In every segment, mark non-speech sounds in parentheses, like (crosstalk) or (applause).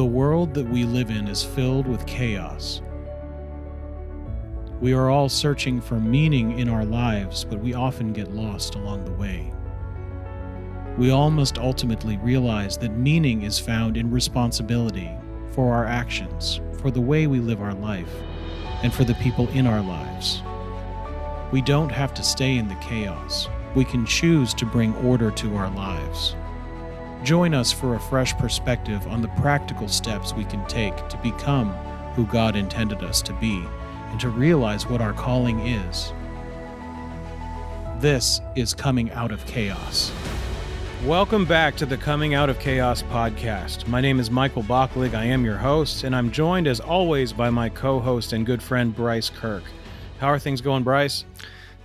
The world that we live in is filled with chaos. We are all searching for meaning in our lives, but we often get lost along the way. We all must ultimately realize that meaning is found in responsibility for our actions, for the way we live our life, and for the people in our lives. We don't have to stay in the chaos. We can choose to bring order to our lives. Join us for a fresh perspective on the practical steps we can take to become who God intended us to be and to realize what our calling is. This is Coming Out of Chaos. Welcome back to the Coming Out of Chaos podcast. My name is Michael Bachlig. I am your host, and I'm joined as always by my co host and good friend, Bryce Kirk. How are things going, Bryce?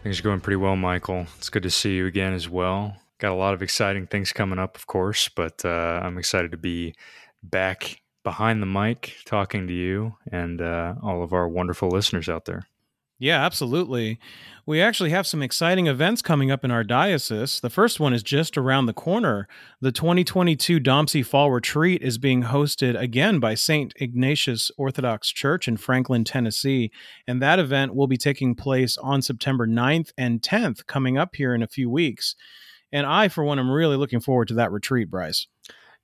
Things are going pretty well, Michael. It's good to see you again as well. Got a lot of exciting things coming up, of course, but uh, I'm excited to be back behind the mic talking to you and uh, all of our wonderful listeners out there. Yeah, absolutely. We actually have some exciting events coming up in our diocese. The first one is just around the corner. The 2022 DOMSE Fall Retreat is being hosted again by St. Ignatius Orthodox Church in Franklin, Tennessee. And that event will be taking place on September 9th and 10th, coming up here in a few weeks. And I, for one, am really looking forward to that retreat, Bryce.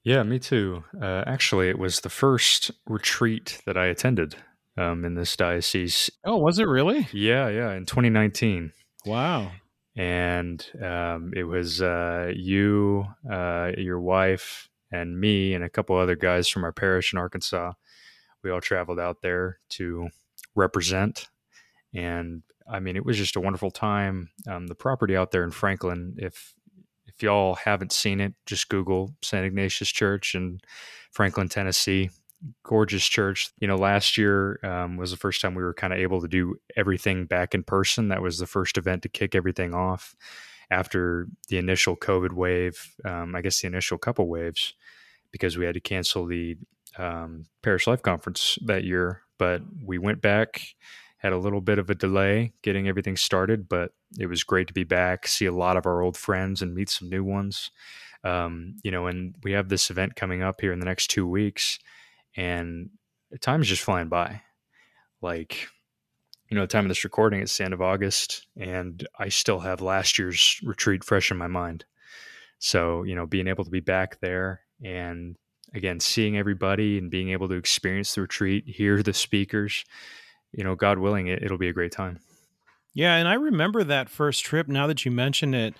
Yeah, me too. Uh, actually, it was the first retreat that I attended um, in this diocese. Oh, was it really? Yeah, yeah, in 2019. Wow. And um, it was uh, you, uh, your wife, and me, and a couple other guys from our parish in Arkansas. We all traveled out there to represent. And I mean, it was just a wonderful time. Um, the property out there in Franklin, if if y'all haven't seen it, just Google St. Ignatius Church in Franklin, Tennessee. Gorgeous church. You know, last year um, was the first time we were kind of able to do everything back in person. That was the first event to kick everything off after the initial COVID wave. Um, I guess the initial couple waves, because we had to cancel the um, Parish Life Conference that year. But we went back had a little bit of a delay getting everything started, but it was great to be back, see a lot of our old friends, and meet some new ones. Um, you know, and we have this event coming up here in the next two weeks, and time is just flying by. Like, you know, the time of this recording, it's the end of August, and I still have last year's retreat fresh in my mind. So, you know, being able to be back there and again, seeing everybody and being able to experience the retreat, hear the speakers, you know, God willing, it, it'll be a great time. Yeah, and I remember that first trip. Now that you mention it,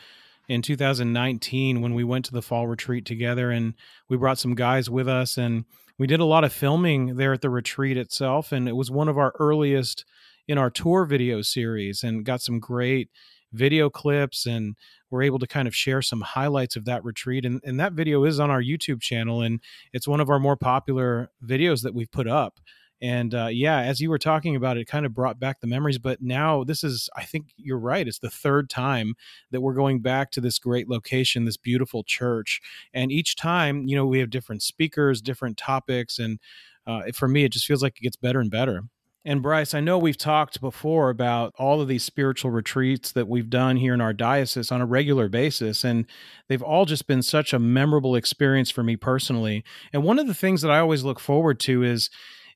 in 2019 when we went to the fall retreat together, and we brought some guys with us, and we did a lot of filming there at the retreat itself, and it was one of our earliest in our tour video series, and got some great video clips and we're able to kind of share some highlights of that retreat and, and that video is on our youtube channel and it's one of our more popular videos that we've put up and uh, yeah as you were talking about it, it kind of brought back the memories but now this is i think you're right it's the third time that we're going back to this great location this beautiful church and each time you know we have different speakers different topics and uh, for me it just feels like it gets better and better and Bryce, I know we've talked before about all of these spiritual retreats that we've done here in our diocese on a regular basis, and they've all just been such a memorable experience for me personally. And one of the things that I always look forward to is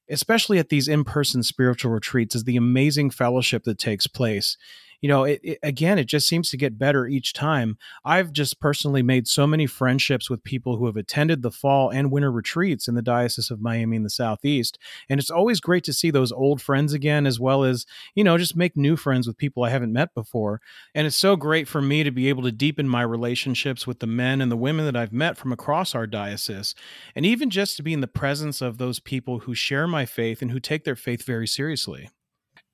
especially at these in-person spiritual retreats is the amazing fellowship that takes place you know it, it, again it just seems to get better each time. I've just personally made so many friendships with people who have attended the fall and winter retreats in the diocese of miami in the southeast and it's always great to see those old friends again as well as you know just make new friends with people i haven't met before. And it's so great for me to be able to deepen my relationships with the men and the women that i've met from across our diocese and even just to be in the presence of those people who share my faith and who take their faith very seriously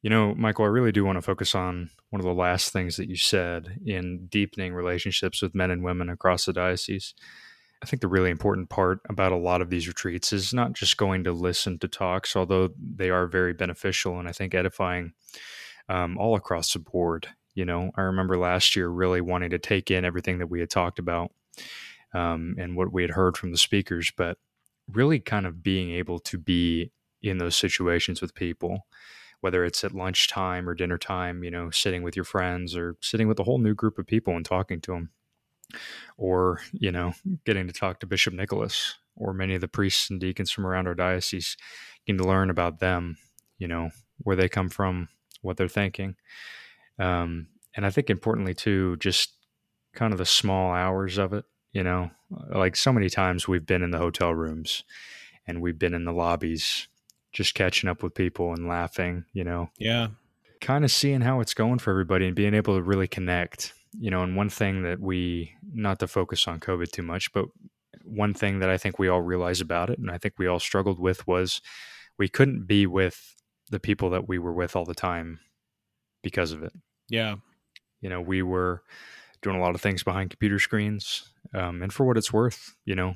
you know, Michael, I really do want to focus on one of the last things that you said in deepening relationships with men and women across the diocese. I think the really important part about a lot of these retreats is not just going to listen to talks, although they are very beneficial and I think edifying um, all across the board. You know, I remember last year really wanting to take in everything that we had talked about um, and what we had heard from the speakers, but really kind of being able to be in those situations with people whether it's at lunchtime or dinner time, you know, sitting with your friends or sitting with a whole new group of people and talking to them. Or, you know, getting to talk to Bishop Nicholas or many of the priests and deacons from around our diocese, getting to learn about them, you know, where they come from, what they're thinking. Um, and I think importantly too, just kind of the small hours of it, you know, like so many times we've been in the hotel rooms and we've been in the lobbies just catching up with people and laughing, you know. Yeah. Kind of seeing how it's going for everybody and being able to really connect. You know, and one thing that we not to focus on COVID too much, but one thing that I think we all realize about it and I think we all struggled with was we couldn't be with the people that we were with all the time because of it. Yeah. You know, we were doing a lot of things behind computer screens. Um, and for what it's worth, you know,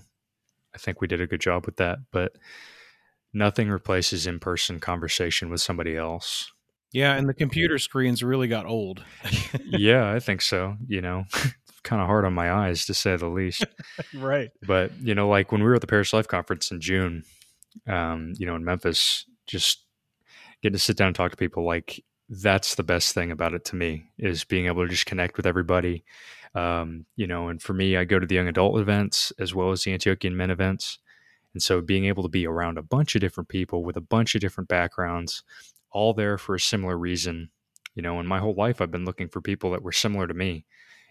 I think we did a good job with that. But nothing replaces in person conversation with somebody else. Yeah, and the computer screens really got old. (laughs) yeah, I think so. You know, (laughs) kind of hard on my eyes to say the least. (laughs) right. But, you know, like when we were at the Parish Life Conference in June, um, you know, in Memphis, just getting to sit down and talk to people, like that's the best thing about it to me is being able to just connect with everybody. Um, you know, and for me, I go to the young adult events as well as the Antiochian men events. And so being able to be around a bunch of different people with a bunch of different backgrounds, all there for a similar reason, you know, in my whole life, I've been looking for people that were similar to me.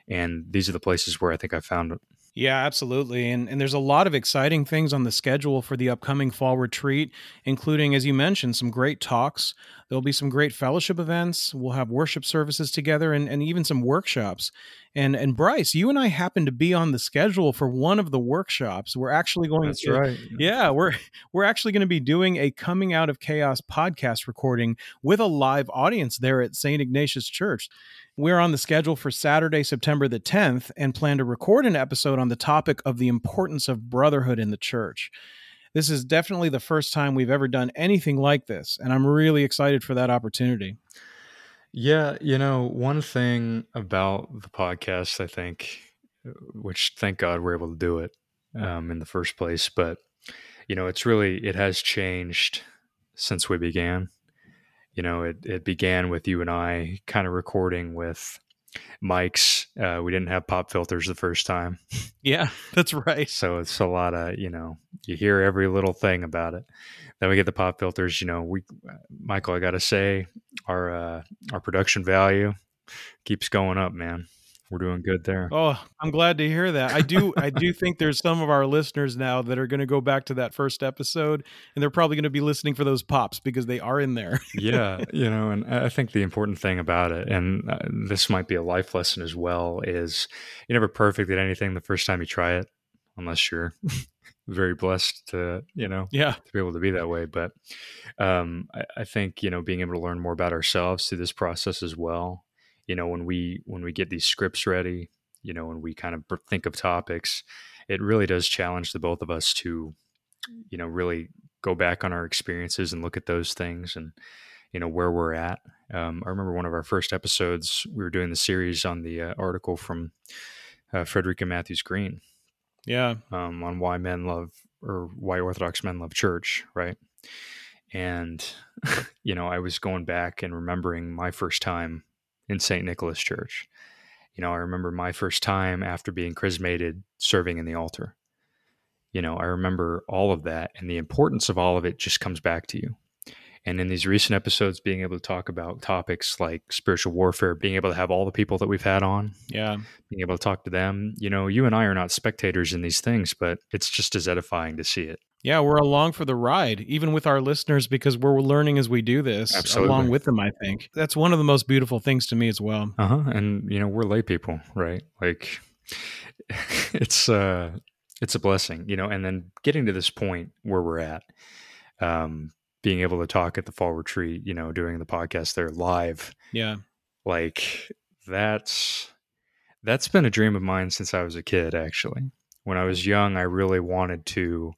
And these are the places where I think I found it. Yeah, absolutely. And and there's a lot of exciting things on the schedule for the upcoming fall retreat, including as you mentioned some great talks. There'll be some great fellowship events. We'll have worship services together and, and even some workshops. And and Bryce, you and I happen to be on the schedule for one of the workshops. We're actually going That's to right. Yeah, we're we're actually going to be doing a coming out of chaos podcast recording with a live audience there at St. Ignatius Church. We're on the schedule for Saturday, September the 10th, and plan to record an episode on the topic of the importance of brotherhood in the church. This is definitely the first time we've ever done anything like this, and I'm really excited for that opportunity. Yeah, you know, one thing about the podcast, I think, which thank God we're able to do it um, in the first place, but you know, it's really it has changed since we began. You know, it it began with you and I kind of recording with mics. Uh, we didn't have pop filters the first time. (laughs) Yeah, that's right. So it's a lot of, you know, you hear every little thing about it. Then we get the pop filters, you know, we Michael, I got to say our uh our production value keeps going up, man. We're doing good there. Oh, I'm glad to hear that. I do I do think there's some of our listeners now that are going to go back to that first episode and they're probably going to be listening for those pops because they are in there. (laughs) yeah, you know, and I think the important thing about it and uh, this might be a life lesson as well is you're never perfect at anything the first time you try it unless you're (laughs) very blessed to, you know, Yeah. to be able to be that way. But um, I, I think you know being able to learn more about ourselves through this process as well. You know, when we when we get these scripts ready, you know, when we kind of think of topics, it really does challenge the both of us to, you know, really go back on our experiences and look at those things and you know where we're at. Um, I remember one of our first episodes. We were doing the series on the uh, article from uh, Frederica Mathewes-Green Yeah. um, on why men love or why Orthodox men love church, right? And (laughs) you know, I was going back and remembering my first time in St. Nicholas Church. You know, I remember my first time after being chrismated serving in the altar. You know, I remember all of that, and the importance of all of it just comes back to you. And in these recent episodes, being able to talk about topics like spiritual warfare, being able to have all the people that we've had on, Yeah. being able to talk to them. You know, you and I are not spectators in these things, but it's just as edifying to see it. Yeah, we're along for the ride, even with our listeners, because we're learning as we do this Absolutely. along with them, I think. That's one of the most beautiful things to me as well. Uh huh. And you know, we're lay people, right? Like, (laughs) it's uh, it's a blessing, you know. And then getting to this point where we're at, um, being able to talk at the fall retreat, you know, doing the podcast there live, Yeah. like that's that's been a dream of mine since I was a kid. Actually, when I was young, I really wanted to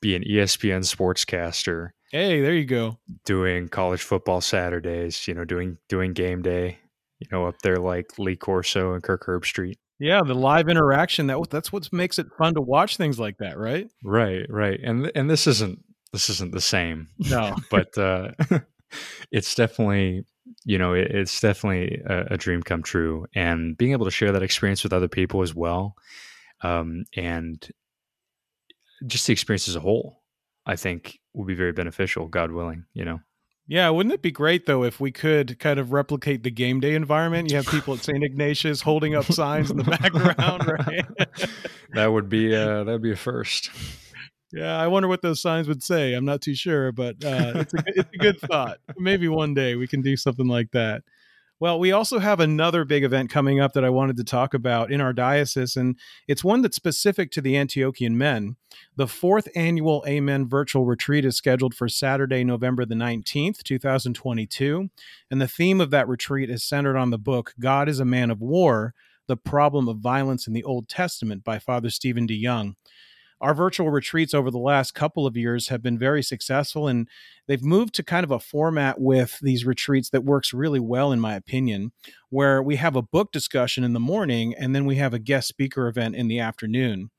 be an ESPN sportscaster Hey, there you go. doing college football Saturdays, you know, doing doing game day, you know, up there like Lee Corso and Kirk Herbstreit. Yeah, the live interaction that that's what makes it fun to watch things like that, right? Right, right. And and this isn't this isn't the same, No. (laughs) but uh (laughs) it's definitely you know, it, it's definitely a, a dream come true and being able to share that experience with other people as well. Um and just the experience as a whole, I think will be very beneficial, God willing, you know. Yeah, wouldn't it be great though if we could kind of replicate the game day environment? You have people at St. Ignatius holding up signs in the background, right? (laughs) that would be uh, that would be a first. Yeah, I wonder what those signs would say. I'm not too sure, but uh, it's, a, it's a good thought. Maybe one day we can do something like that. Well, we also have another big event coming up that I wanted to talk about in our diocese, and it's one that's specific to the Antiochian men. The fourth annual Amen virtual retreat is scheduled for Saturday, November the 19th, 2022. And the theme of that retreat is centered on the book God is a Man of War The Problem of Violence in the Old Testament by Father Stephen DeYoung our virtual retreats over the last couple of years have been very successful and they've moved to kind of a format with these retreats that works really well in my opinion where we have a book discussion in the morning and then we have a guest speaker event in the afternoon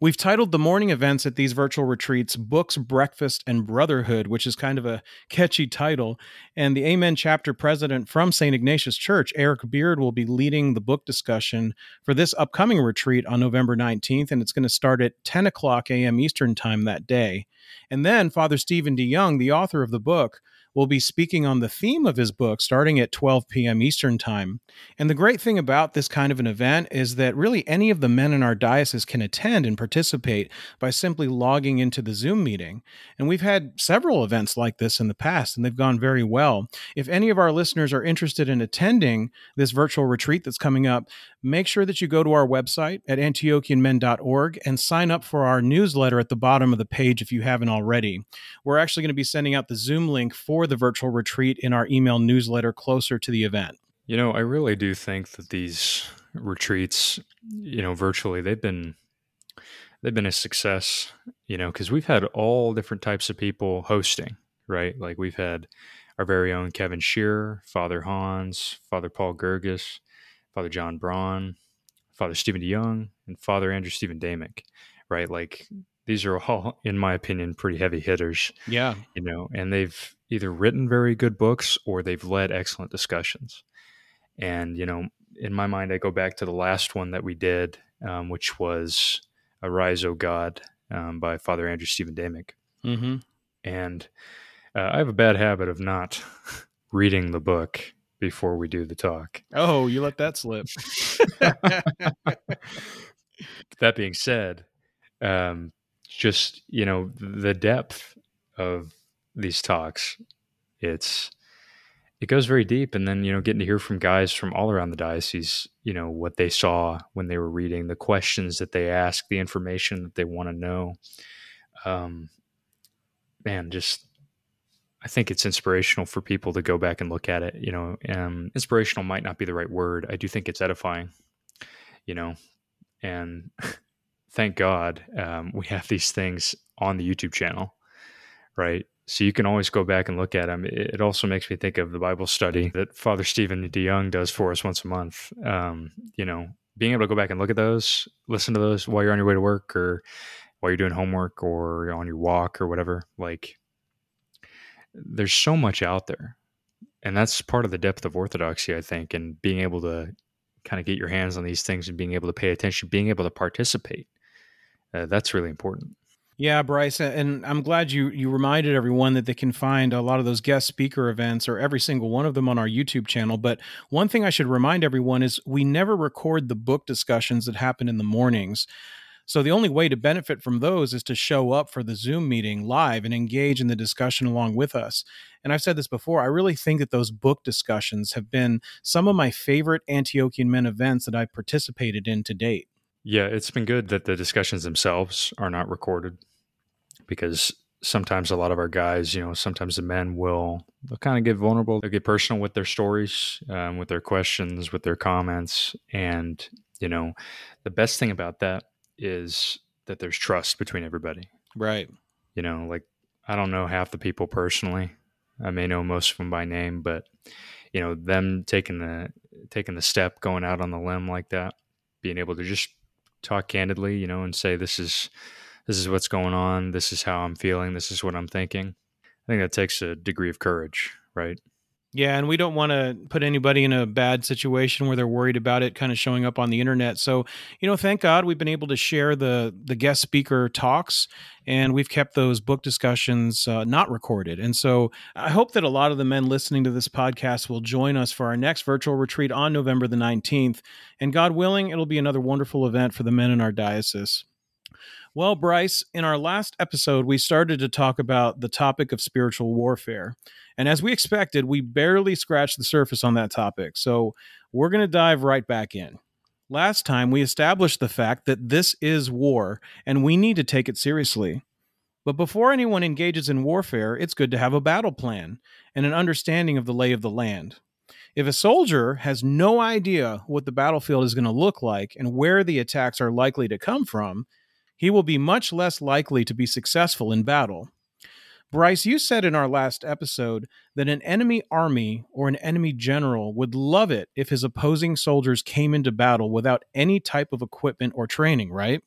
We've titled the morning events at these virtual retreats Books, Breakfast, and Brotherhood, which is kind of a catchy title. And the Amen chapter president from St. Ignatius Church, Eric Beard, will be leading the book discussion for this upcoming retreat on November 19th. And it's going to start at 10 o'clock a.m. Eastern Time that day. And then Father Stephen DeYoung, the author of the book, will be speaking on the theme of his book starting at 12 p.m. Eastern Time. And the great thing about this kind of an event is that really any of the men in our diocese can attend and participate by simply logging into the Zoom meeting. And we've had several events like this in the past, and they've gone very well. If any of our listeners are interested in attending this virtual retreat that's coming up, make sure that you go to our website at antiochianmen.org and sign up for our newsletter at the bottom of the page if you haven't already. We're actually going to be sending out the Zoom link for the virtual retreat in our email newsletter closer to the event. You know, I really do think that these retreats, you know, virtually, they've been they've been a success, you know, because we've had all different types of people hosting, right? Like we've had our very own Kevin Shearer, Father Hans, Father Paul Gerges, Father John Braun, Father Stephen DeYoung, and Father Andrew Stephen Damick, right? Like these are all, in my opinion, pretty heavy hitters. Yeah. You know, and they've either written very good books or they've led excellent discussions. And, you know, in my mind, I go back to the last one that we did, um, which was Arise, O God um, by Father Andrew Stephen Damick. Mm-hmm. And uh, I have a bad habit of not (laughs) reading the book before we do the talk. Oh, you let that slip. (laughs) that being said, um, just you know the depth of these talks, it's it goes very deep, and then you know getting to hear from guys from all around the diocese, you know what they saw when they were reading, the questions that they ask, the information that they want to know. Um, man, just I think it's inspirational for people to go back and look at it. You know, um, inspirational might not be the right word. I do think it's edifying. You know, and (laughs) thank God um, we have these things on the YouTube channel, right? So you can always go back and look at them. It also makes me think of the Bible study that Father Stephen DeYoung does for us once a month. Um, you know, being able to go back and look at those, listen to those while you're on your way to work or while you're doing homework or on your walk or whatever, like there's so much out there. And that's part of the depth of orthodoxy, I think, and being able to kind of get your hands on these things and being able to pay attention, being able to participate. Uh, that's really important. Yeah, Bryce, and I'm glad you you reminded everyone that they can find a lot of those guest speaker events or every single one of them on our YouTube channel. But one thing I should remind everyone is we never record the book discussions that happen in the mornings. So the only way to benefit from those is to show up for the Zoom meeting live and engage in the discussion along with us. And I've said this before, I really think that those book discussions have been some of my favorite Antiochian Men events that I've participated in to date. Yeah, it's been good that the discussions themselves are not recorded because sometimes a lot of our guys, you know, sometimes the men will they'll kind of get vulnerable, they'll get personal with their stories, um, with their questions, with their comments, and you know, the best thing about that is that there's trust between everybody. Right. You know, like I don't know half the people personally. I may know most of them by name, but you know, them taking the taking the step, going out on the limb like that, being able to just talk candidly, you know, and say this is this is what's going on, this is how I'm feeling, this is what I'm thinking. I think that takes a degree of courage, right? Yeah, and we don't want to put anybody in a bad situation where they're worried about it kind of showing up on the internet. So, you know, thank God we've been able to share the the guest speaker talks, and we've kept those book discussions uh, not recorded. And so, I hope that a lot of the men listening to this podcast will join us for our next virtual retreat on November the nineteenth. And God willing, it'll be another wonderful event for the men in our diocese. Well, Bryce, in our last episode, we started to talk about the topic of spiritual warfare. And as we expected, we barely scratched the surface on that topic. So we're going to dive right back in. Last time, we established the fact that this is war and we need to take it seriously. But before anyone engages in warfare, it's good to have a battle plan and an understanding of the lay of the land. If a soldier has no idea what the battlefield is going to look like and where the attacks are likely to come from, he will be much less likely to be successful in battle. Bryce, you said in our last episode that an enemy army or an enemy general would love it if his opposing soldiers came into battle without any type of equipment or training, right?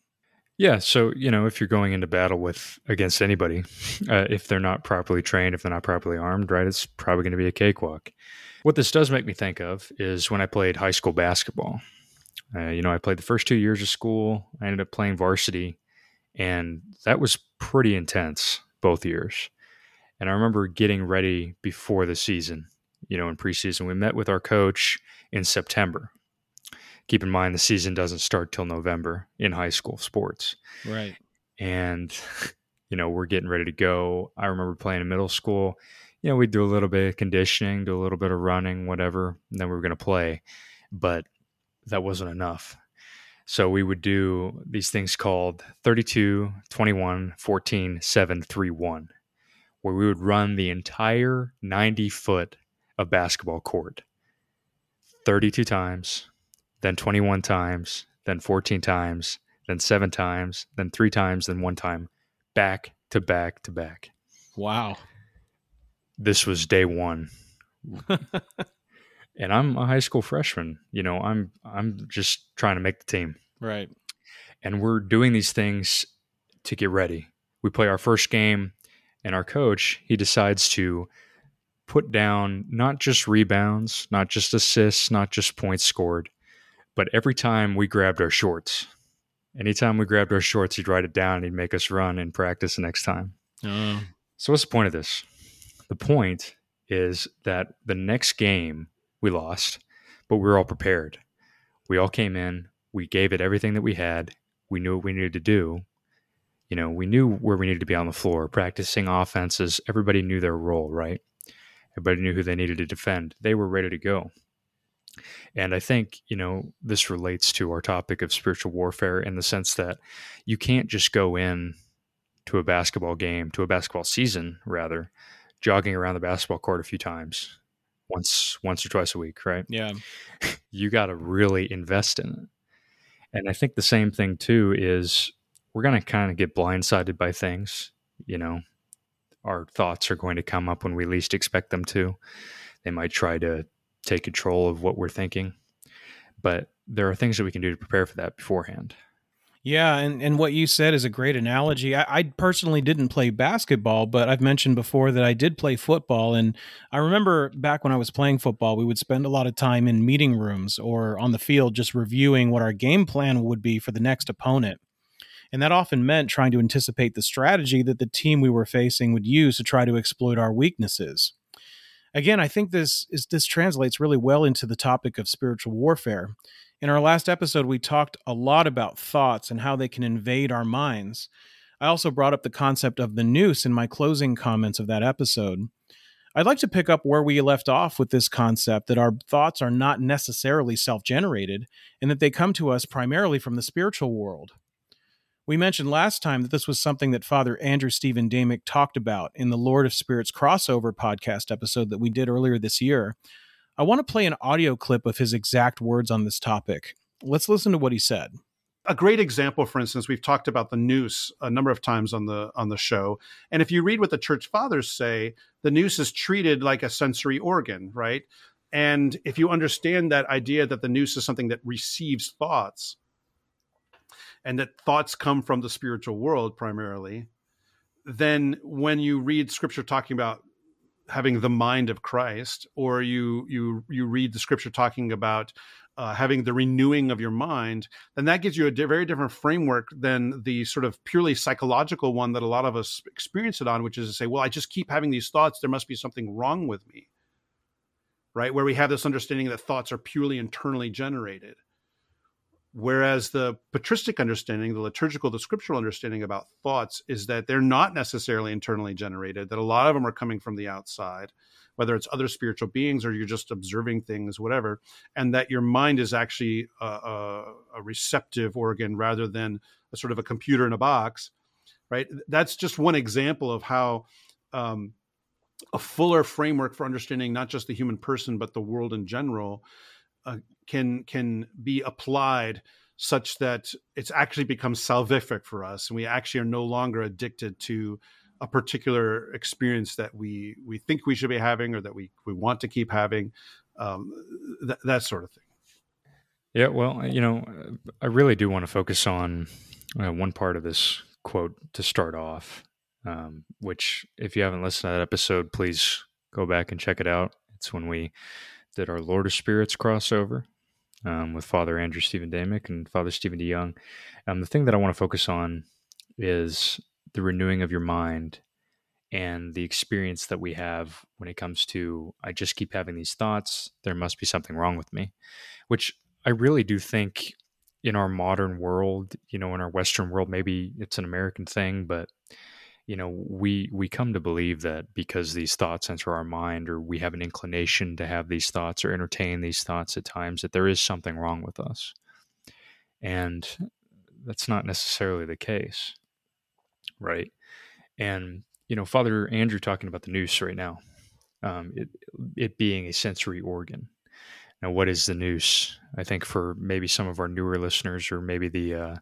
Yeah, so you know, if you're going into battle with against anybody, uh, if they're not properly trained, if they're not properly armed, right, it's probably going to be a cakewalk. What this does make me think of is when I played high school basketball. Uh, you know, I played the first two years of school. I ended up playing varsity, and that was pretty intense both years. And I remember getting ready before the season, you know, in preseason. We met with our coach in September. Keep in mind, the season doesn't start till November in high school sports. Right. And, (laughs) you know, we're getting ready to go. I remember playing in middle school. You know, we'd do a little bit of conditioning, do a little bit of running, whatever. And then we were going to play. But that wasn't enough. So we would do these things called 32, 21, 14, 7, 3, 1, where we would run the entire 90 foot of basketball court 32 times, then 21 times, then 14 times, then seven times, then three times, then one time, back to back to back. Wow. This was day one. (laughs) and I'm a high school freshman. You know, I'm I'm just trying to make the team. Right. And we're doing these things to get ready. We play our first game and our coach, he decides to put down not just rebounds, not just assists, not just points scored, but every time we grabbed our shorts. Anytime we grabbed our shorts, he'd write it down and he'd make us run and practice the next time. Oh. So, what's the point of this? The point is that the next game we lost, but we were all prepared. We all came in, we gave it everything that we had, we knew what we needed to do. You know, we knew where we needed to be on the floor, practicing offenses. Everybody knew their role, right? Everybody knew who they needed to defend. They were ready to go. And I think, you know, this relates to our topic of spiritual warfare in the sense that you can't just go in to a basketball game, to a basketball season, rather, jogging around the basketball court a few times once once or twice a week, right? Yeah. (laughs) you got to really invest in it. And I think the same thing too is we're going to kind of get blindsided by things, you know. Our thoughts are going to come up when we least expect them to. They might try to take control of what we're thinking. But there are things that we can do to prepare for that beforehand. Yeah, and, and what you said is a great analogy. I, I, personally didn't play basketball, but I've mentioned before that I did play football. And I remember back when I was playing football, we would spend a lot of time in meeting rooms or on the field just reviewing what our game plan would be for the next opponent. And that often meant trying to anticipate the strategy that the team we were facing would use to try to exploit our weaknesses. Again, I think this is this translates really well into the topic of spiritual warfare in our last episode, we talked a lot about thoughts and how they can invade our minds. I also brought up the concept of the nous in my closing comments of that episode. I'd like to pick up where we left off with this concept that our thoughts are not necessarily self generated and that they come to us primarily from the spiritual world. We mentioned last time that this was something that Father Andrew Stephen Damick talked about in the Lord of Spirits crossover podcast episode that we did earlier this year. I want to play an audio clip of his exact words on this topic. Let's listen to what he said. A great example, for instance, we've talked about the nous a number of times on the on the show, and if you read what the church fathers say, the nous is treated like a sensory organ, right? And if you understand that idea that the noose is something that receives thoughts, and that thoughts come from the spiritual world primarily, then when you read scripture talking about having the mind of Christ, or you you you read the scripture talking about uh, having the renewing of your mind, then that gives you a di- very different framework than the sort of purely psychological one that a lot of us experience it on, which is to say, well, I just keep having these thoughts. There must be something wrong with me, right? Where we have this understanding that thoughts are purely internally generated. Whereas the patristic understanding, the liturgical, the scriptural understanding about thoughts is that they're not necessarily internally generated, that a lot of them are coming from the outside, whether it's other spiritual beings or you're just observing things, whatever, and that your mind is actually a, a, a receptive organ rather than a sort of a computer in a box, right? That's just one example of how um, a fuller framework for understanding not just the human person but the world in general uh, can can be applied such that it's actually becomes salvific for us and we actually are no longer addicted to a particular experience that we we think we should be having or that we we want to keep having um, th- that sort of thing. Yeah well you know i really do want to focus on uh, one part of this quote to start off um, which if you haven't listened to that episode please go back and check it out. It's when we did our Lord of Spirits crossover um, with Father Andrew Stephen Damick and Father Stephen DeYoung. Um, the thing that I want to focus on is the renewing of your mind and the experience that we have when it comes to I just keep having these thoughts. There must be something wrong with me, which I really do think in our modern world, you know, in our Western world, maybe it's an American thing, but you know we we come to believe that because these thoughts enter our mind or we have an inclination to have these thoughts or entertain these thoughts at times that there is something wrong with us. And that's not necessarily the case right? And you know father andrew talking about the nous right now um, it, it being a sensory organ. Now what is the nous? I think for maybe some of our newer listeners or maybe the uh,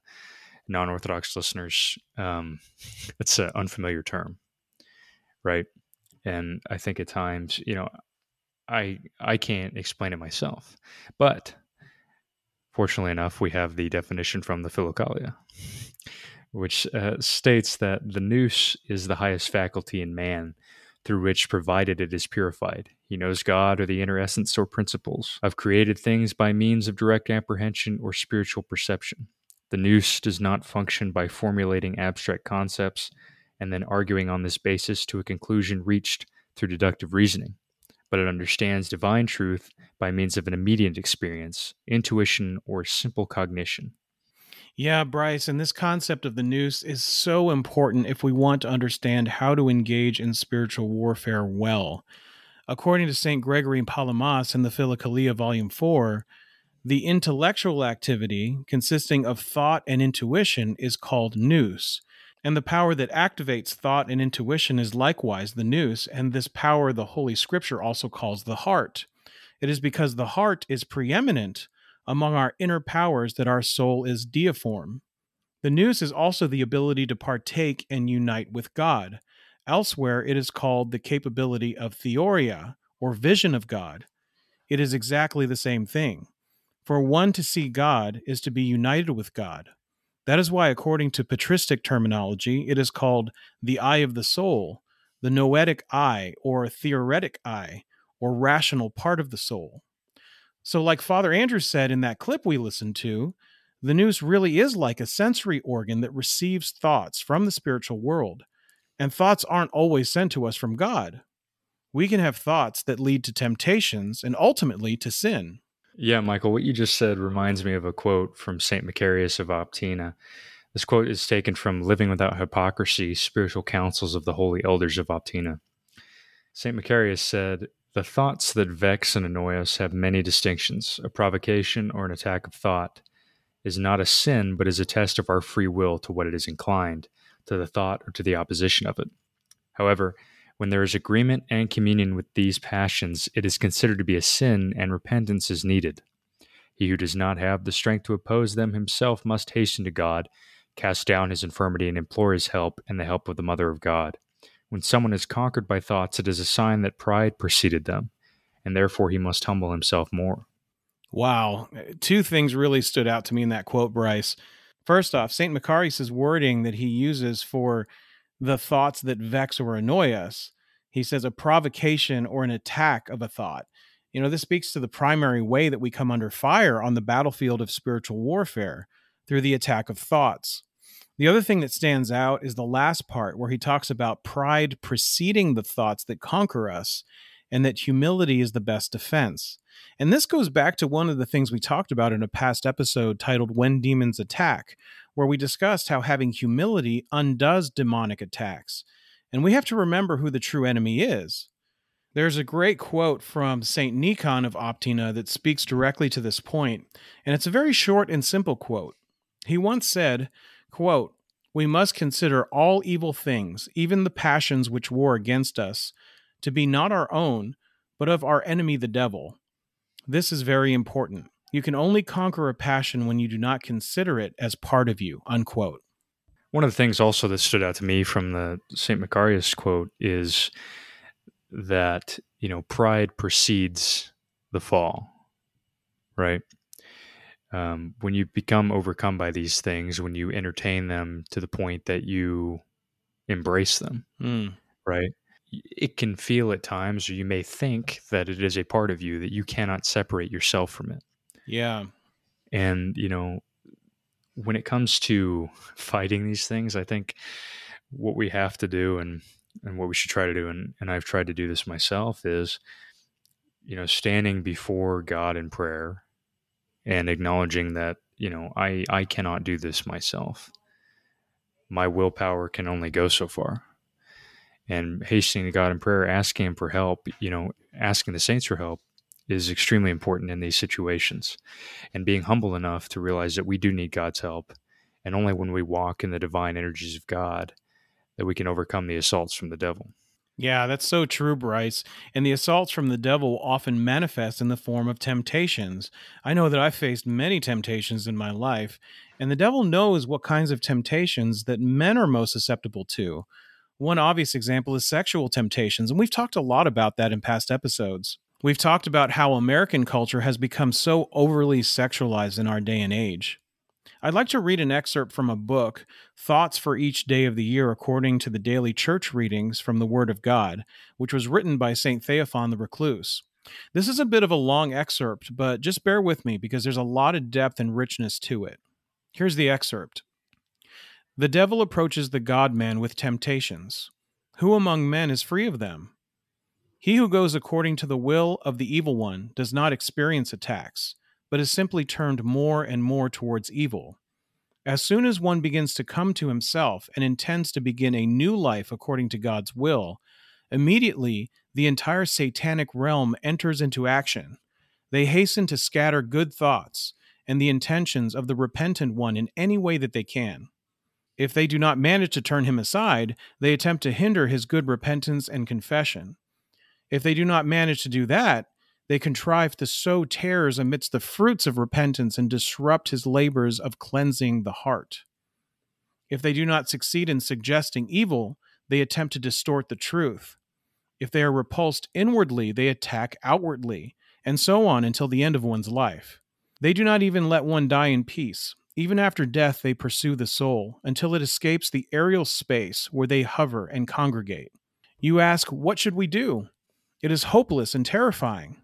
non-orthodox listeners um, (laughs) it's an unfamiliar term right? And i think at times you know i i can't explain it myself but fortunately enough we have the definition from the philokalia which uh, states that the nous is the highest faculty in man through which provided it is purified. He knows god or the inner essence or principles. Of created things by means of direct apprehension or spiritual perception the nous does not function by formulating abstract concepts and then arguing on this basis to a conclusion reached through deductive reasoning, but it understands divine truth by means of an immediate experience, intuition, or simple cognition. Yeah, Bryce, and this concept of the nous is so important if we want to understand how to engage in spiritual warfare well. According to St. Gregory Palamas in the Philokalia, Volume 4, the intellectual activity, consisting of thought and intuition, is called nous. And the power that activates thought and intuition is likewise the nous, and this power the Holy Scripture also calls the heart. It is because the heart is preeminent among our inner powers that our soul is deiform. The nous is also the ability to partake and unite with God. Elsewhere, it is called the capability of theoria, or vision of God. It is exactly the same thing. For one to see God is to be united with God. That is why, according to patristic terminology, it is called the eye of the soul, the noetic eye, or theoretic eye, or rational part of the soul. So, like Father Andrew said in that clip we listened to, the nous really is like a sensory organ that receives thoughts from the spiritual world, and thoughts aren't always sent to us from God. We can have thoughts that lead to temptations and ultimately to sin. Yeah, Michael, what you just said reminds me of a quote from St. Macarius of Optina. This quote is taken from Living Without Hypocrisy Spiritual Counsels of the Holy Elders of Optina. St. Macarius said, The thoughts that vex and annoy us have many distinctions. A provocation or an attack of thought is not a sin, but is a test of our free will to what it is inclined, to the thought or to the opposition of it. However, when there is agreement and communion with these passions, it is considered to be a sin and repentance is needed. He who does not have the strength to oppose them himself must hasten to God, cast down his infirmity, and implore his help and the help of the Mother of God. When someone is conquered by thoughts, it is a sign that pride preceded them, and therefore he must humble himself more. Wow. Two things really stood out to me in that quote, Bryce. First off, St. Macarius' wording that he uses for the thoughts that vex or annoy us. he says a provocation or an attack of a thought. You know, this speaks to the primary way that we come under fire on the battlefield of spiritual warfare through the attack of thoughts. The other thing that stands out is the last part where he talks about pride preceding the thoughts that conquer us and that humility is the best defense. And this goes back to one of the things we talked about in a past episode titled When Demons Attack, where we discussed how having humility undoes demonic attacks. And we have to remember who the true enemy is. There's a great quote from St. Nikon of Optina that speaks directly to this point, and it's a very short and simple quote. He once said, quote, We must consider all evil things, even the passions which war against us, to be not our own, but of our enemy the devil. This is very important. You can only conquer a passion when you do not consider it as part of you. Unquote. One of the things also that stood out to me from the St. Macarius quote is that, you know, pride precedes the fall, right? Um, when you become overcome by these things, when you entertain them to the point that you embrace them, Mm. right? It can feel at times, or you may think that it is a part of you that you cannot separate yourself from it. Yeah. And, you know, when it comes to (laughs) fighting these things, I think what we have to do and, and what we should try to do, and, and I've tried to do this myself, is, you know, standing before God in prayer and acknowledging that, you know, I, I cannot do this myself. My willpower can only go so far. And hastening to God in prayer, asking Him for help, you know, asking the saints for help is extremely important in these situations. And being humble enough to realize that we do need God's help. And only when we walk in the divine energies of God that we can overcome the assaults from the devil. Yeah, that's so true, Bryce. And the assaults from the devil often manifest in the form of temptations. I know that I've faced many temptations in my life, and the devil knows what kinds of temptations that men are most susceptible to. One obvious example is sexual temptations, and we've talked a lot about that in past episodes. We've talked about how American culture has become so overly sexualized in our day and age. I'd like to read an excerpt from a book, Thoughts for Each Day of the Year According to the Daily Church Readings from the Word of God, which was written by St. Theophan the Recluse. This is a bit of a long excerpt, but just bear with me because there's a lot of depth and richness to it. Here's the excerpt The devil approaches the God man with temptations. Who among men is free of them? He who goes according to the will of the evil one does not experience attacks but is simply turned more and more towards evil. As soon as one begins to come to himself and intends to begin a new life according to God's will, immediately the entire satanic realm enters into action. They hasten to scatter good thoughts and the intentions of the repentant one in any way that they can. If they do not manage to turn him aside, they attempt to hinder his good repentance and confession. If they do not manage to do that, they contrive to sow tares amidst the fruits of repentance and disrupt his labors of cleansing the heart. If they do not succeed in suggesting evil, they attempt to distort the truth. If they are repulsed inwardly, they attack outwardly, and so on until the end of one's life. They do not even let one die in peace. Even after death, they pursue the soul until it escapes the aerial space where they hover and congregate. You ask, What should we do? It is hopeless and terrifying.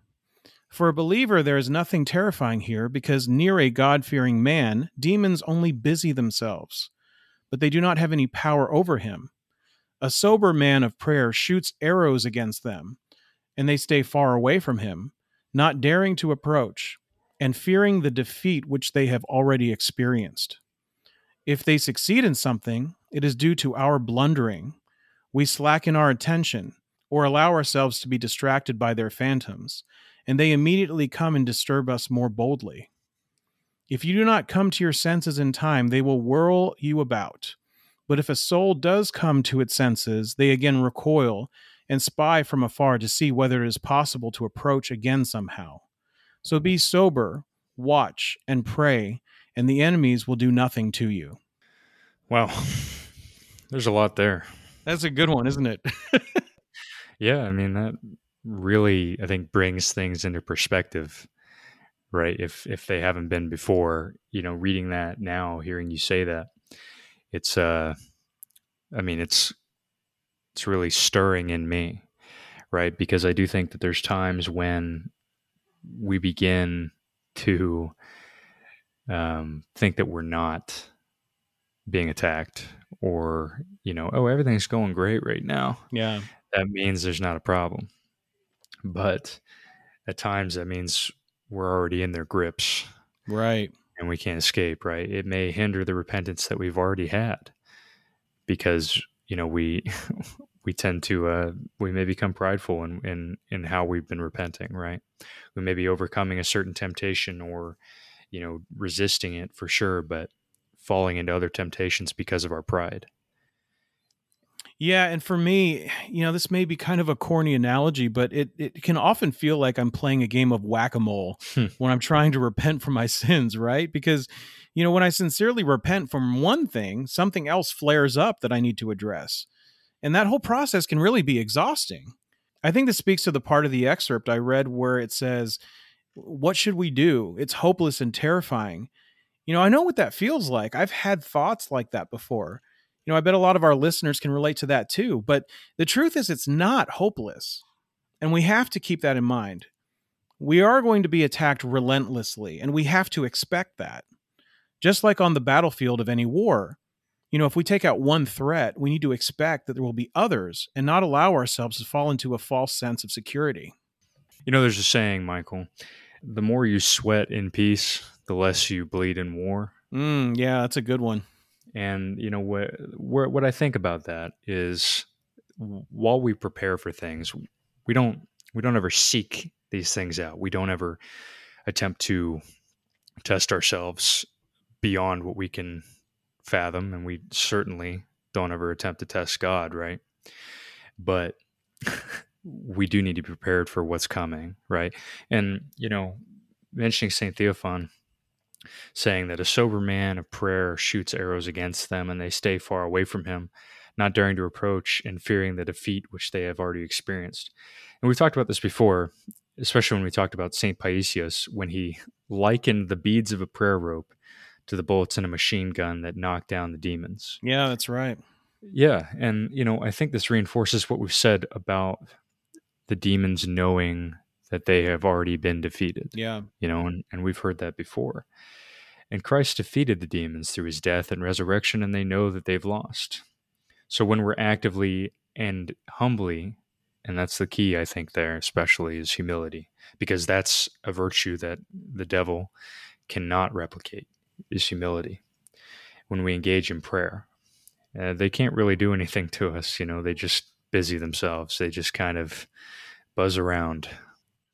For a believer, there is nothing terrifying here because near a God fearing man, demons only busy themselves, but they do not have any power over him. A sober man of prayer shoots arrows against them, and they stay far away from him, not daring to approach, and fearing the defeat which they have already experienced. If they succeed in something, it is due to our blundering. We slacken our attention or allow ourselves to be distracted by their phantoms and they immediately come and disturb us more boldly. If you do not come to your senses in time, they will whirl you about. But if a soul does come to its senses, they again recoil and spy from afar to see whether it is possible to approach again somehow. So be sober, watch, and pray, and the enemies will do nothing to you. Wow. (laughs) There's a lot there. That's a good one, isn't it? (laughs) Yeah, I mean that really I think brings things into perspective, right? If if they haven't been before, you know, reading that now, hearing you say that, it's uh I mean it's it's really stirring in me. right? Because I do think that there's times when we begin to um, think that we're not being attacked or, you know, oh, everything's going great right now. Yeah. That means there's not a problem. But at times that means we're already in their grips. Right. And we can't escape, right? It may hinder the repentance that we've already had because, you know, we (laughs) we tend to uh, we may become prideful in, in in how we've been repenting right? We may be overcoming a certain temptation or you know resisting it for sure but falling into other temptations because of our pride. Yeah and for me you know this may be kind of a corny analogy but it, it can often feel like i'm playing a game of whack-a-mole Hmm. when i'm trying to repent from my (laughs) sins right? Because you know when i sincerely repent from one thing something else flares up that i need to address and that whole process can really be exhausting. I think this speaks to the part of the excerpt I read where it says, What should we do? It's hopeless and terrifying. You know, I know what that feels like. I've had thoughts like that before. You know, I bet a lot of our listeners can relate to that too. But the truth is, it's not hopeless. And we have to keep that in mind. We are going to be attacked relentlessly, and we have to expect that. Just like on the battlefield of any war, you know, if we take out one threat, we need to expect that there will be others and not allow ourselves to fall into a false sense of security. you know there's a saying michael the more you sweat in peace the less you bleed in war Mm, yeah, that's a good one. And you know what? What what I think about that is, while we prepare for things, we don't we don't ever seek these things out. We don't ever attempt to test ourselves beyond what we can fathom, and we certainly don't ever attempt to test God, right? But (laughs) we do need to be prepared for what's coming, right? And you know, mentioning Saint Theophan saying that a sober man of prayer shoots arrows against them and they stay far away from him, not daring to approach and fearing the defeat which they have already experienced. And we've talked about this before, especially when we talked about St. Paisius, when he likened the beads of a prayer rope to the bullets in a machine gun that knock down the demons. Yeah, that's right. Yeah. And, you know, I think this reinforces what we've said about the demons knowing that they have already been defeated Yeah. you know, and, and we've heard that before. And Christ defeated the demons through his death and resurrection, and they know that they've lost. So when we're actively and humbly, and that's the key, I think, there, especially, is humility, because that's a virtue that the devil cannot replicate, is humility. When we engage in prayer, uh, they can't really do anything to us, you know, they just busy themselves. They just kind of buzz around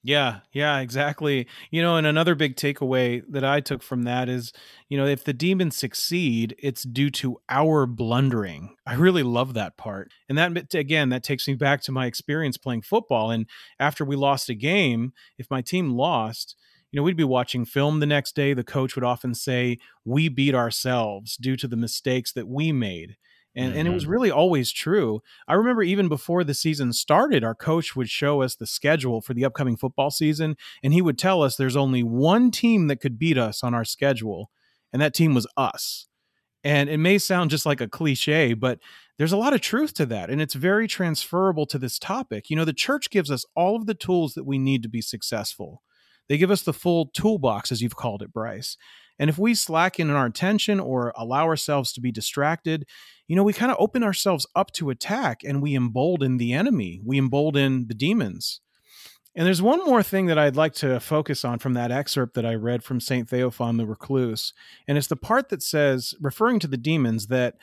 Yeah, yeah, exactly. You know, and another big takeaway that I took from that is, you know, if the demons succeed, it's due to our blundering. I really love that part. And that, again, that takes me back to my experience playing football. And after we lost a game, if my team lost, you know, we'd be watching film the next day. The coach would often say, We beat ourselves due to the mistakes that we made. And, and it was mm-hmm. really always true. I remember even before the season started, our coach would show us the schedule for the upcoming football season, and he would tell us there's only one team that could beat us on our schedule, and that team was us. And it may sound just like a cliche, but there's a lot of truth to that, and it's very transferable to this topic. You know, the church gives us all of the tools that we need to be successful. They give us the full toolbox, as you've called it, Bryce. And if we slacken in our attention or allow ourselves to be distracted, you know, we kind of open ourselves up to attack and we embolden the enemy. We embolden the demons. And there's one more thing that I'd like to focus on from that excerpt that I read from St. Theophan the Recluse. And it's the part that says, referring to the demons, that,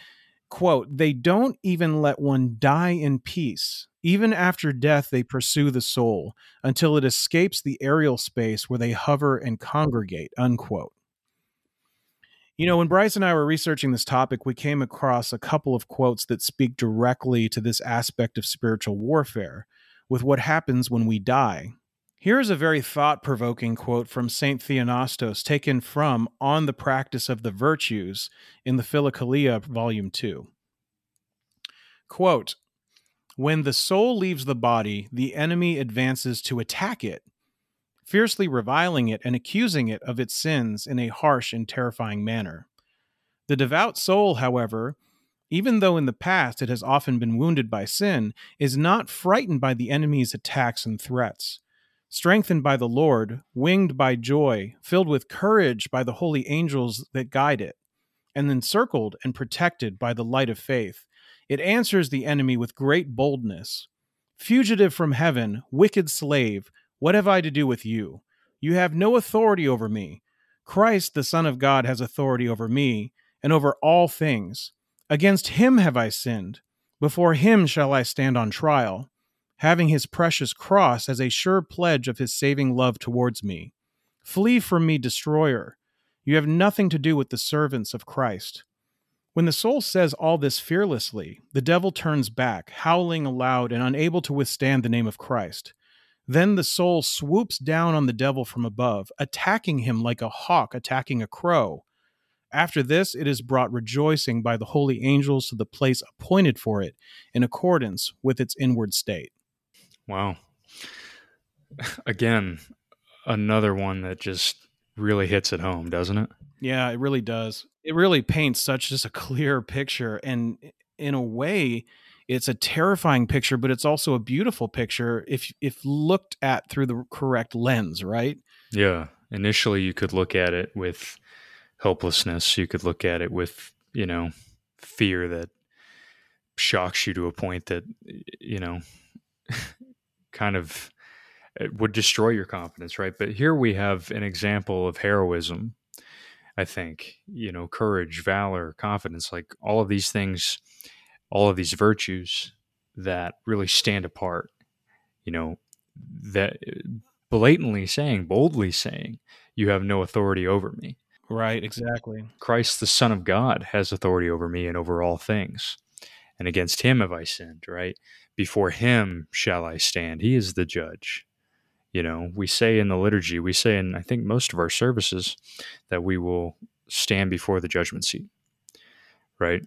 quote, they don't even let one die in peace. Even after death, they pursue the soul until it escapes the aerial space where they hover and congregate, unquote. You know, when Bryce and I were researching this topic, we came across a couple of quotes that speak directly to this aspect of spiritual warfare with what happens when we die. Here is a very thought provoking quote from St. Theonostos, taken from On the Practice of the Virtues in the Philokalia, Volume 2. Quote When the soul leaves the body, the enemy advances to attack it fiercely reviling it and accusing it of its sins in a harsh and terrifying manner. The devout soul, however, even though in the past it has often been wounded by sin, is not frightened by the enemy's attacks and threats. Strengthened by the Lord, winged by joy, filled with courage by the holy angels that guide it, and encircled and protected by the light of faith, it answers the enemy with great boldness. Fugitive from heaven, wicked slave, what have I to do with you? You have no authority over me. Christ, the Son of God, has authority over me and over all things. Against him have I sinned. Before him shall I stand on trial, having his precious cross as a sure pledge of his saving love towards me. Flee from me, destroyer. You have nothing to do with the servants of Christ. When the soul says all this fearlessly, the devil turns back, howling aloud and unable to withstand the name of Christ. Then the soul swoops down on the devil from above, attacking him like a hawk attacking a crow. After this, it is brought rejoicing by the holy angels to the place appointed for it in accordance with its inward state. Wow. (laughs) Again, another one that just really hits it home, doesn't it? Yeah, it really does. It really paints such just a clear picture and in a way it's a terrifying picture but it's also a beautiful picture if if looked at through the correct lens, right? Yeah. Initially you could look at it with helplessness, you could look at it with, you know, fear that shocks you to a point that you know (laughs) kind of eh, would destroy your confidence, right? But here we have an example of heroism. I think, you know, courage, valor, confidence, like all of these things, all of these virtues that really stand apart, you know, that eh, blatantly saying, boldly saying, you have no authority over me. Right, exactly. Christ, the Son of God, has authority over me and over all things. And against him have I sinned, right? Before him shall I stand. He is the judge. You know, we say in the liturgy, we say in, I think, most of our services that we will stand before the judgment seat, right?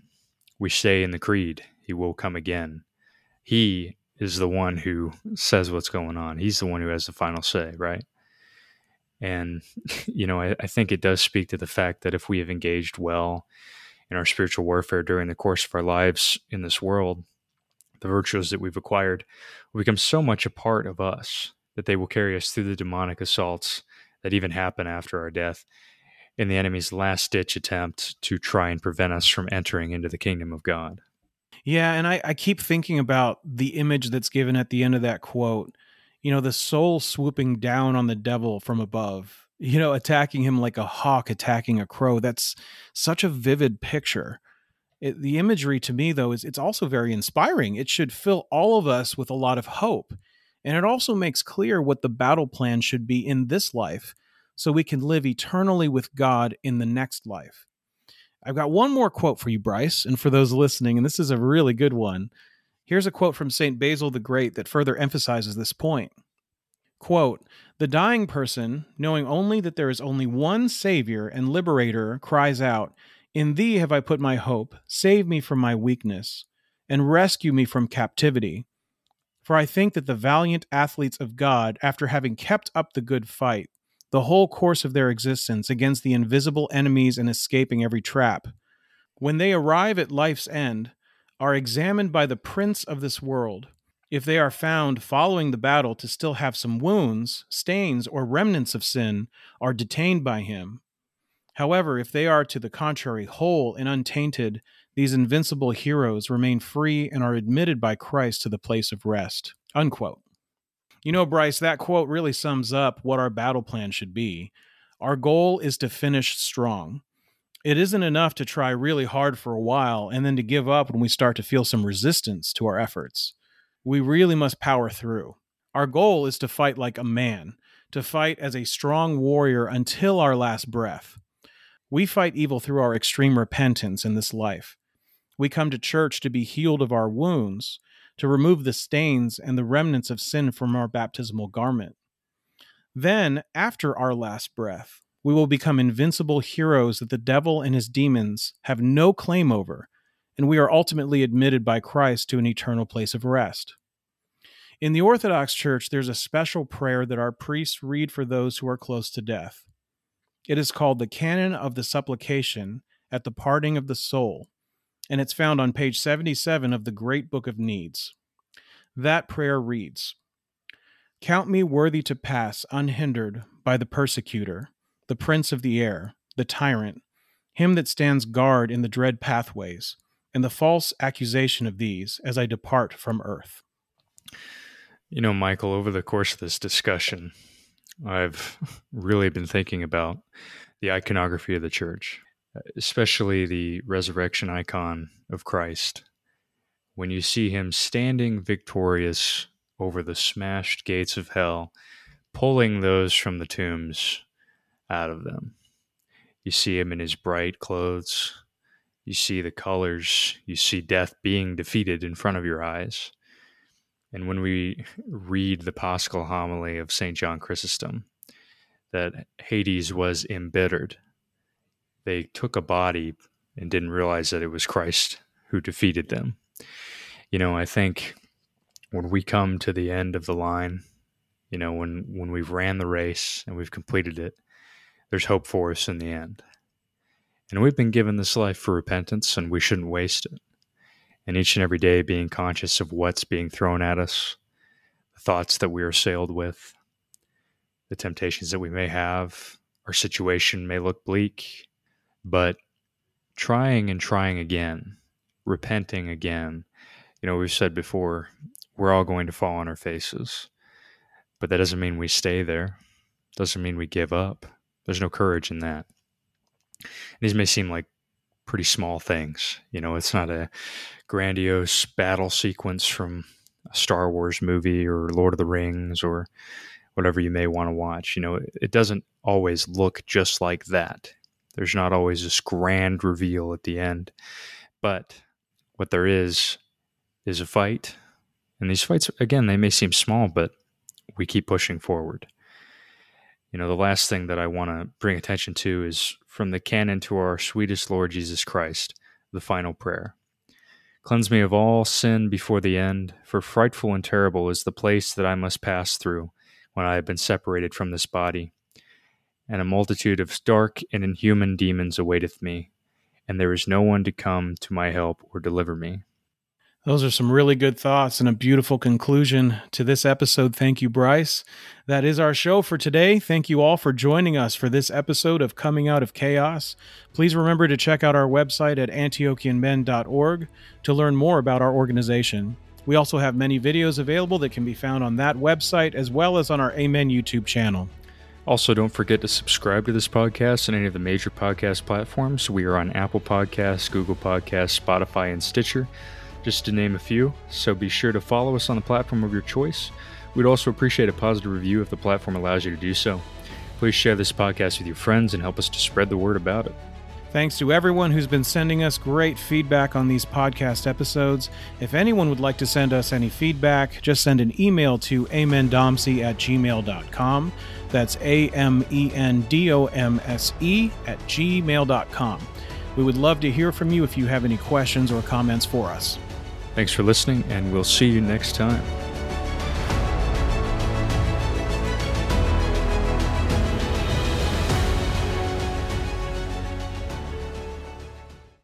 We say in the creed, He will come again. He is the one who says what's going on, He's the one who has the final say, right? And, (laughs) you know, I, I think it does speak to the fact that if we have engaged well in our spiritual warfare during the course of our lives in this world, the virtues that we've acquired will become so much a part of us that they will carry us through the demonic assaults that even happen after our death in the enemy's last ditch attempt to try and prevent us from entering into the kingdom of God. Yeah, and I, I keep thinking about the image that's given at the end of that quote. You know, the soul swooping down on the devil from above, (laughs) you know, attacking him like a hawk attacking a crow. That's such a vivid picture. It, the imagery to me, though, is it's also very inspiring. It should fill all of us with a lot of hope. And it also makes clear what the battle plan should be in this life so we can live eternally with God in the next life. I've got one more quote for you, Bryce, and for those listening, and this is a really good one. Here's a quote from St. Basil the Great that further emphasizes this point. Quote, the dying person, knowing only that there is only one Savior and Liberator, cries out, In thee have I put my hope, save me from my weakness, and rescue me from captivity. For I think that the valiant athletes of God, after having kept up the good fight, the whole course of their existence against the invisible enemies and escaping every trap, when they arrive at life's end, are examined by the prince of this world. If they are found following the battle to still have some wounds, stains, or remnants of sin, are detained by him. However, if they are to the contrary whole and untainted, these invincible heroes remain free and are admitted by Christ to the place of rest. Unquote. You know, Bryce, that quote really sums up what our battle plan should be. Our goal is to finish strong. It isn't enough to try really hard for a while and then to give up when we start to feel some resistance to our efforts. We really must power through. Our goal is to fight like a man, to fight as a strong warrior until our last breath. We fight evil through our extreme repentance in this life. We come to church to be healed of our wounds, to remove the stains and the remnants of sin from our baptismal garment. Then, after our last breath, we will become invincible heroes that the devil and his demons have no claim over, and we are ultimately admitted by Christ to an eternal place of rest. In the Orthodox Church, there's a special prayer that our priests read for those who are close to death. It is called the Canon of the Supplication at the Parting of the Soul, and it's found on page 77 of the Great Book of Needs. That prayer reads Count me worthy to pass unhindered by the persecutor, the prince of the air, the tyrant, him that stands guard in the dread pathways, and the false accusation of these as I depart from earth. You know, Michael, over the course of this discussion, I've (laughs) really been thinking about the iconography of the church, especially the resurrection icon of Christ. When you see him standing victorious over the smashed gates of hell, pulling those from the tombs out of them. You see him in his bright clothes. You see the colors. You see death being defeated in front of your eyes. And when we read the Paschal homily of St. John Chrysostom, that Hades was embittered, they took a body and didn't realize that it was Christ who defeated them. You know, I think when we come to the end of the line, you know, when, when we've ran the race and we've completed it, there's hope for us in the end. And we've been given this life for repentance and we shouldn't waste it and each and every day being conscious of what's being thrown at us, the thoughts that we are assailed with, the temptations that we may have. Our situation may look bleak, but trying and trying again, repenting again. You know, we've said before, we're all going to fall on our faces, but that doesn't mean we stay there. Doesn't mean we give up. There's no courage in that. These may seem like pretty small things. You know, it's not a grandiose battle sequence from a Star Wars movie or Lord of the Rings or whatever you may want to watch. You know, it doesn't always look just like that. There's not always this grand reveal at the end. But what there is is a fight. And these fights, again, they may seem small, but we keep pushing forward. You know, the last thing that I want to bring attention to is from the canon to our sweetest Lord Jesus Christ, the final prayer. Cleanse me of all sin before the end, for frightful and terrible is the place that I must pass through when I have been separated from this body. And a multitude of stark and inhuman demons awaiteth me, and there is no one to come to my help or deliver me. Those are some really good thoughts and a beautiful conclusion to this episode. Thank you, Bryce. That is our show for today. Thank you all for joining us for this episode of Coming Out of Chaos. Please remember to check out our website at antiochianmen.org to learn more about our organization. We also have many videos available that can be found on that website as well as on our Amen YouTube channel. Also, don't forget to subscribe to this podcast on any of the major podcast platforms. We are on Apple Podcasts, Google Podcasts, Spotify, and Stitcher just to name a few. So be sure to follow us on the platform of your choice. We'd also appreciate a positive review if the platform allows you to do so. Please share this podcast with your friends and help us to spread the word about it. Thanks to everyone who's been sending us great feedback on these podcast episodes. If anyone would like to send us any feedback, just send an email to amendomse at gmail.com. That's A M E N D O M S E at gmail.com. We would love to hear from you if you have any questions or comments for us. Thanks for listening, and we'll see you next time.